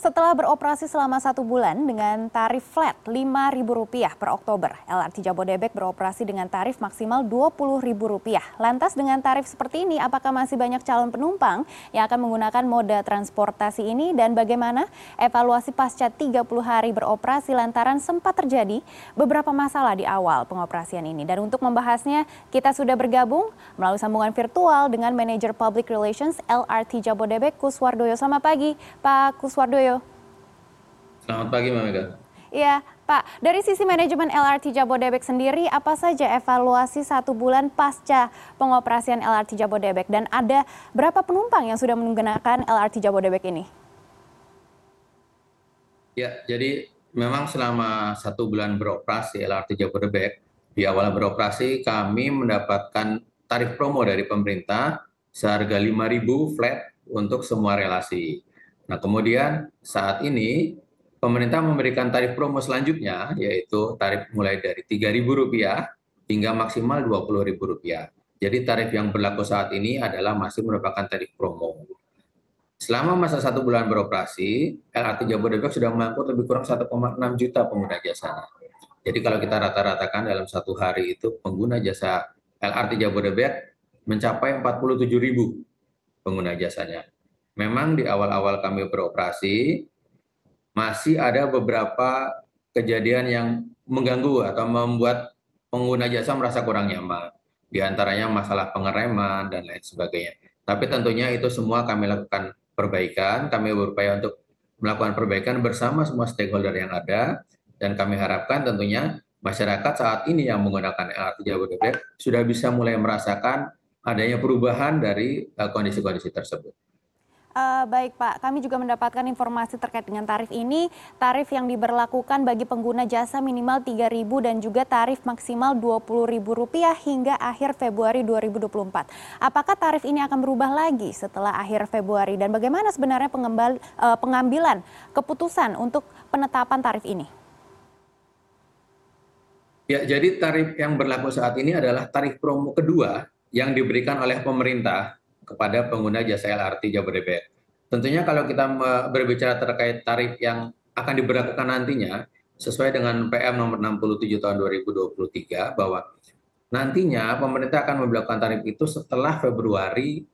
Setelah beroperasi selama satu bulan dengan tarif flat Rp5.000 per Oktober, LRT Jabodebek beroperasi dengan tarif maksimal Rp20.000. Lantas dengan tarif seperti ini, apakah masih banyak calon penumpang yang akan menggunakan moda transportasi ini dan bagaimana evaluasi pasca 30 hari beroperasi lantaran sempat terjadi beberapa masalah di awal pengoperasian ini. Dan untuk membahasnya, kita sudah bergabung melalui sambungan virtual dengan Manager Public Relations LRT Jabodebek, Kuswardoyo. Selamat pagi, Pak Kuswardoyo. Selamat pagi, Mbak Mega. Iya, Pak. Dari sisi manajemen LRT Jabodebek sendiri, apa saja evaluasi satu bulan pasca pengoperasian LRT Jabodebek? Dan ada berapa penumpang yang sudah menggunakan LRT Jabodebek ini? Ya, jadi memang selama satu bulan beroperasi LRT Jabodebek, di awal beroperasi kami mendapatkan tarif promo dari pemerintah seharga 5.000 flat untuk semua relasi. Nah, kemudian saat ini pemerintah memberikan tarif promo selanjutnya, yaitu tarif mulai dari Rp3.000 hingga maksimal Rp20.000. Jadi tarif yang berlaku saat ini adalah masih merupakan tarif promo. Selama masa satu bulan beroperasi, LRT Jabodebek sudah mengangkut lebih kurang 1,6 juta pengguna jasa. Jadi kalau kita rata-ratakan dalam satu hari itu pengguna jasa LRT Jabodebek mencapai 47 ribu pengguna jasanya. Memang di awal-awal kami beroperasi, masih ada beberapa kejadian yang mengganggu atau membuat pengguna jasa merasa kurang nyaman. Di antaranya masalah pengereman dan lain sebagainya. Tapi tentunya itu semua kami lakukan perbaikan, kami berupaya untuk melakukan perbaikan bersama semua stakeholder yang ada, dan kami harapkan tentunya masyarakat saat ini yang menggunakan LRT Jabodebek sudah bisa mulai merasakan adanya perubahan dari eh, kondisi-kondisi tersebut. Uh, baik Pak, kami juga mendapatkan informasi terkait dengan tarif ini. Tarif yang diberlakukan bagi pengguna jasa minimal Rp3.000 dan juga tarif maksimal Rp20.000 hingga akhir Februari 2024. Apakah tarif ini akan berubah lagi setelah akhir Februari dan bagaimana sebenarnya pengembal, uh, pengambilan keputusan untuk penetapan tarif ini? Ya, jadi tarif yang berlaku saat ini adalah tarif promo kedua yang diberikan oleh pemerintah kepada pengguna jasa LRT Jabodebek. Tentunya kalau kita berbicara terkait tarif yang akan diberlakukan nantinya, sesuai dengan PM nomor 67 tahun 2023 bahwa nantinya pemerintah akan memperlakukan tarif itu setelah Februari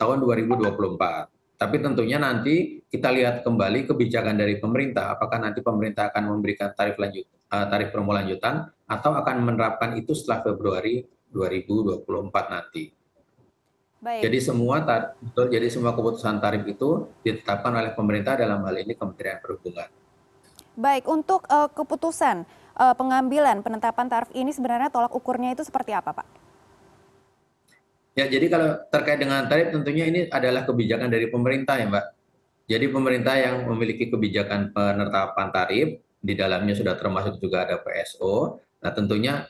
tahun 2024. Tapi tentunya nanti kita lihat kembali kebijakan dari pemerintah, apakah nanti pemerintah akan memberikan tarif lanjut, eh, tarif promo lanjutan atau akan menerapkan itu setelah Februari 2024 nanti. Baik. Jadi semua betul, jadi semua keputusan tarif itu ditetapkan oleh pemerintah dalam hal ini Kementerian Perhubungan. Baik, untuk uh, keputusan uh, pengambilan penetapan tarif ini sebenarnya tolak ukurnya itu seperti apa, Pak? Ya, jadi kalau terkait dengan tarif tentunya ini adalah kebijakan dari pemerintah ya, Mbak. Jadi pemerintah yang memiliki kebijakan penetapan tarif di dalamnya sudah termasuk juga ada PSO. Nah, tentunya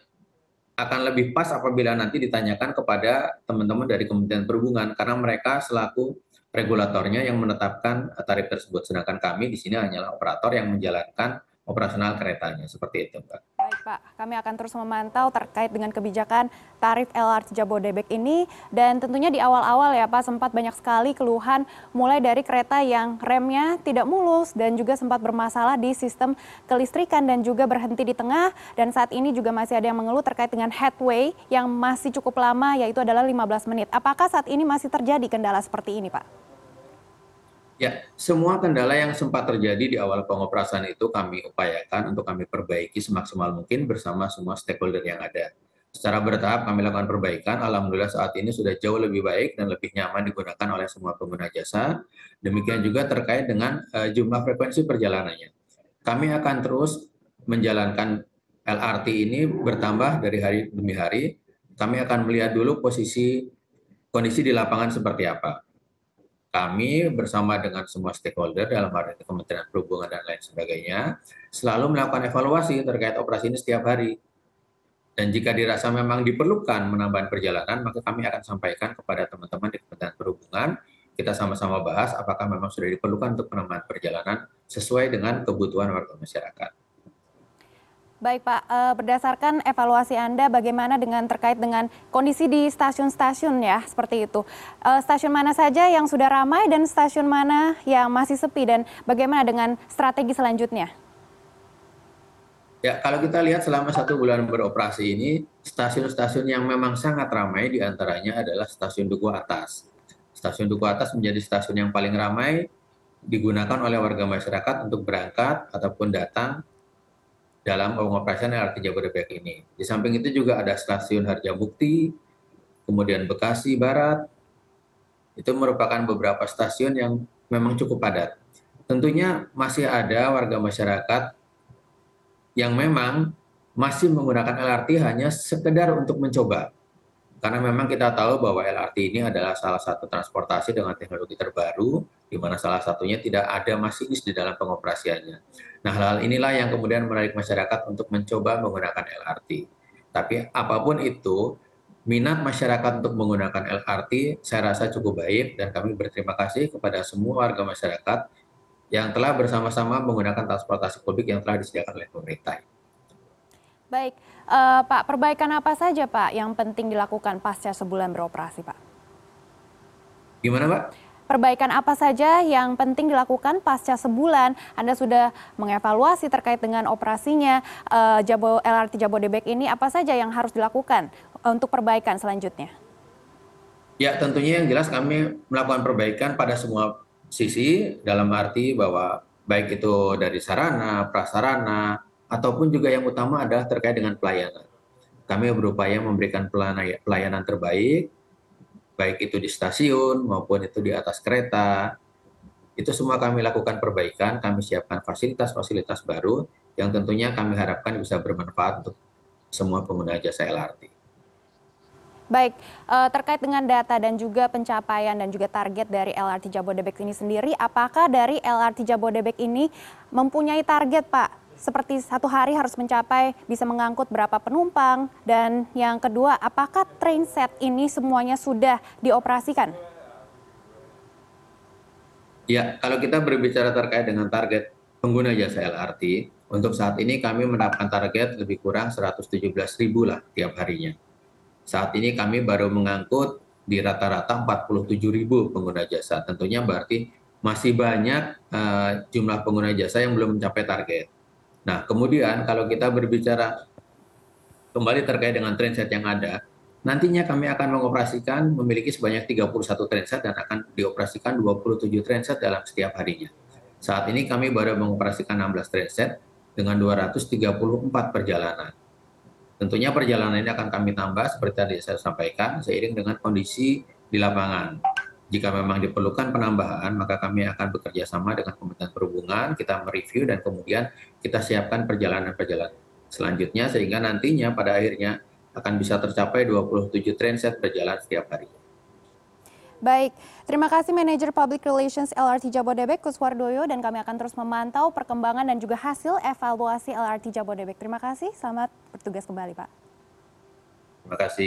akan lebih pas apabila nanti ditanyakan kepada teman-teman dari Kementerian Perhubungan karena mereka selaku regulatornya yang menetapkan tarif tersebut sedangkan kami di sini hanyalah operator yang menjalankan operasional keretanya seperti itu Mbak. Baik Pak, kami akan terus memantau terkait dengan kebijakan tarif LRT Jabodebek ini dan tentunya di awal-awal ya Pak sempat banyak sekali keluhan mulai dari kereta yang remnya tidak mulus dan juga sempat bermasalah di sistem kelistrikan dan juga berhenti di tengah dan saat ini juga masih ada yang mengeluh terkait dengan headway yang masih cukup lama yaitu adalah 15 menit. Apakah saat ini masih terjadi kendala seperti ini Pak? Ya, semua kendala yang sempat terjadi di awal pengoperasian itu kami upayakan untuk kami perbaiki semaksimal mungkin bersama semua stakeholder yang ada. Secara bertahap kami lakukan perbaikan, alhamdulillah saat ini sudah jauh lebih baik dan lebih nyaman digunakan oleh semua pengguna jasa. Demikian juga terkait dengan uh, jumlah frekuensi perjalanannya. Kami akan terus menjalankan LRT ini bertambah dari hari demi hari. Kami akan melihat dulu posisi kondisi di lapangan seperti apa kami bersama dengan semua stakeholder dalam hal ini Kementerian Perhubungan dan lain sebagainya selalu melakukan evaluasi terkait operasi ini setiap hari. Dan jika dirasa memang diperlukan menambah perjalanan, maka kami akan sampaikan kepada teman-teman di Kementerian Perhubungan. Kita sama-sama bahas apakah memang sudah diperlukan untuk penambahan perjalanan sesuai dengan kebutuhan warga masyarakat. Baik Pak, eh, berdasarkan evaluasi Anda bagaimana dengan terkait dengan kondisi di stasiun-stasiun ya seperti itu. Eh, stasiun mana saja yang sudah ramai dan stasiun mana yang masih sepi dan bagaimana dengan strategi selanjutnya? Ya, kalau kita lihat selama satu bulan beroperasi ini, stasiun-stasiun yang memang sangat ramai di antaranya adalah stasiun Duku Atas. Stasiun Duku Atas menjadi stasiun yang paling ramai digunakan oleh warga masyarakat untuk berangkat ataupun datang dalam pengoperasian LRT Jabodebek ini. Di samping itu juga ada stasiun Harjamukti, kemudian Bekasi Barat. Itu merupakan beberapa stasiun yang memang cukup padat. Tentunya masih ada warga masyarakat yang memang masih menggunakan LRT hanya sekedar untuk mencoba karena memang kita tahu bahwa LRT ini adalah salah satu transportasi dengan teknologi terbaru, di mana salah satunya tidak ada masinis di dalam pengoperasiannya. Nah, hal-hal inilah yang kemudian menarik masyarakat untuk mencoba menggunakan LRT. Tapi apa pun itu, minat masyarakat untuk menggunakan LRT saya rasa cukup baik dan kami berterima kasih kepada semua warga masyarakat yang telah bersama-sama menggunakan transportasi publik yang telah disediakan oleh pemerintah. Baik, uh, Pak, perbaikan apa saja Pak yang penting dilakukan pasca sebulan beroperasi Pak? Gimana Pak? Perbaikan apa saja yang penting dilakukan pasca sebulan? Anda sudah mengevaluasi terkait dengan operasinya uh, Jabo, LRT Jabodebek ini, apa saja yang harus dilakukan untuk perbaikan selanjutnya? Ya, tentunya yang jelas kami melakukan perbaikan pada semua sisi dalam arti bahwa baik itu dari sarana, prasarana, ataupun juga yang utama adalah terkait dengan pelayanan. Kami berupaya memberikan pelayanan terbaik, baik itu di stasiun maupun itu di atas kereta. Itu semua kami lakukan perbaikan, kami siapkan fasilitas-fasilitas baru yang tentunya kami harapkan bisa bermanfaat untuk semua pengguna jasa LRT. Baik, eh, terkait dengan data dan juga pencapaian dan juga target dari LRT Jabodebek ini sendiri, apakah dari LRT Jabodebek ini mempunyai target, Pak, seperti satu hari harus mencapai bisa mengangkut berapa penumpang dan yang kedua apakah train set ini semuanya sudah dioperasikan? Ya, kalau kita berbicara terkait dengan target pengguna jasa LRT, untuk saat ini kami menetapkan target lebih kurang 117 ribu lah tiap harinya. Saat ini kami baru mengangkut di rata-rata 47 ribu pengguna jasa. Tentunya berarti masih banyak uh, jumlah pengguna jasa yang belum mencapai target. Nah, kemudian kalau kita berbicara kembali terkait dengan trainset yang ada, nantinya kami akan mengoperasikan memiliki sebanyak 31 trainset dan akan dioperasikan 27 trainset dalam setiap harinya. Saat ini kami baru mengoperasikan 16 trainset dengan 234 perjalanan. Tentunya perjalanan ini akan kami tambah seperti tadi saya sampaikan seiring dengan kondisi di lapangan jika memang diperlukan penambahan, maka kami akan bekerja sama dengan Kementerian Perhubungan, kita mereview dan kemudian kita siapkan perjalanan-perjalanan selanjutnya sehingga nantinya pada akhirnya akan bisa tercapai 27 trainset berjalan setiap hari. Baik, terima kasih Manager Public Relations LRT Jabodebek Kuswardoyo dan kami akan terus memantau perkembangan dan juga hasil evaluasi LRT Jabodebek. Terima kasih, selamat bertugas kembali Pak. Terima kasih.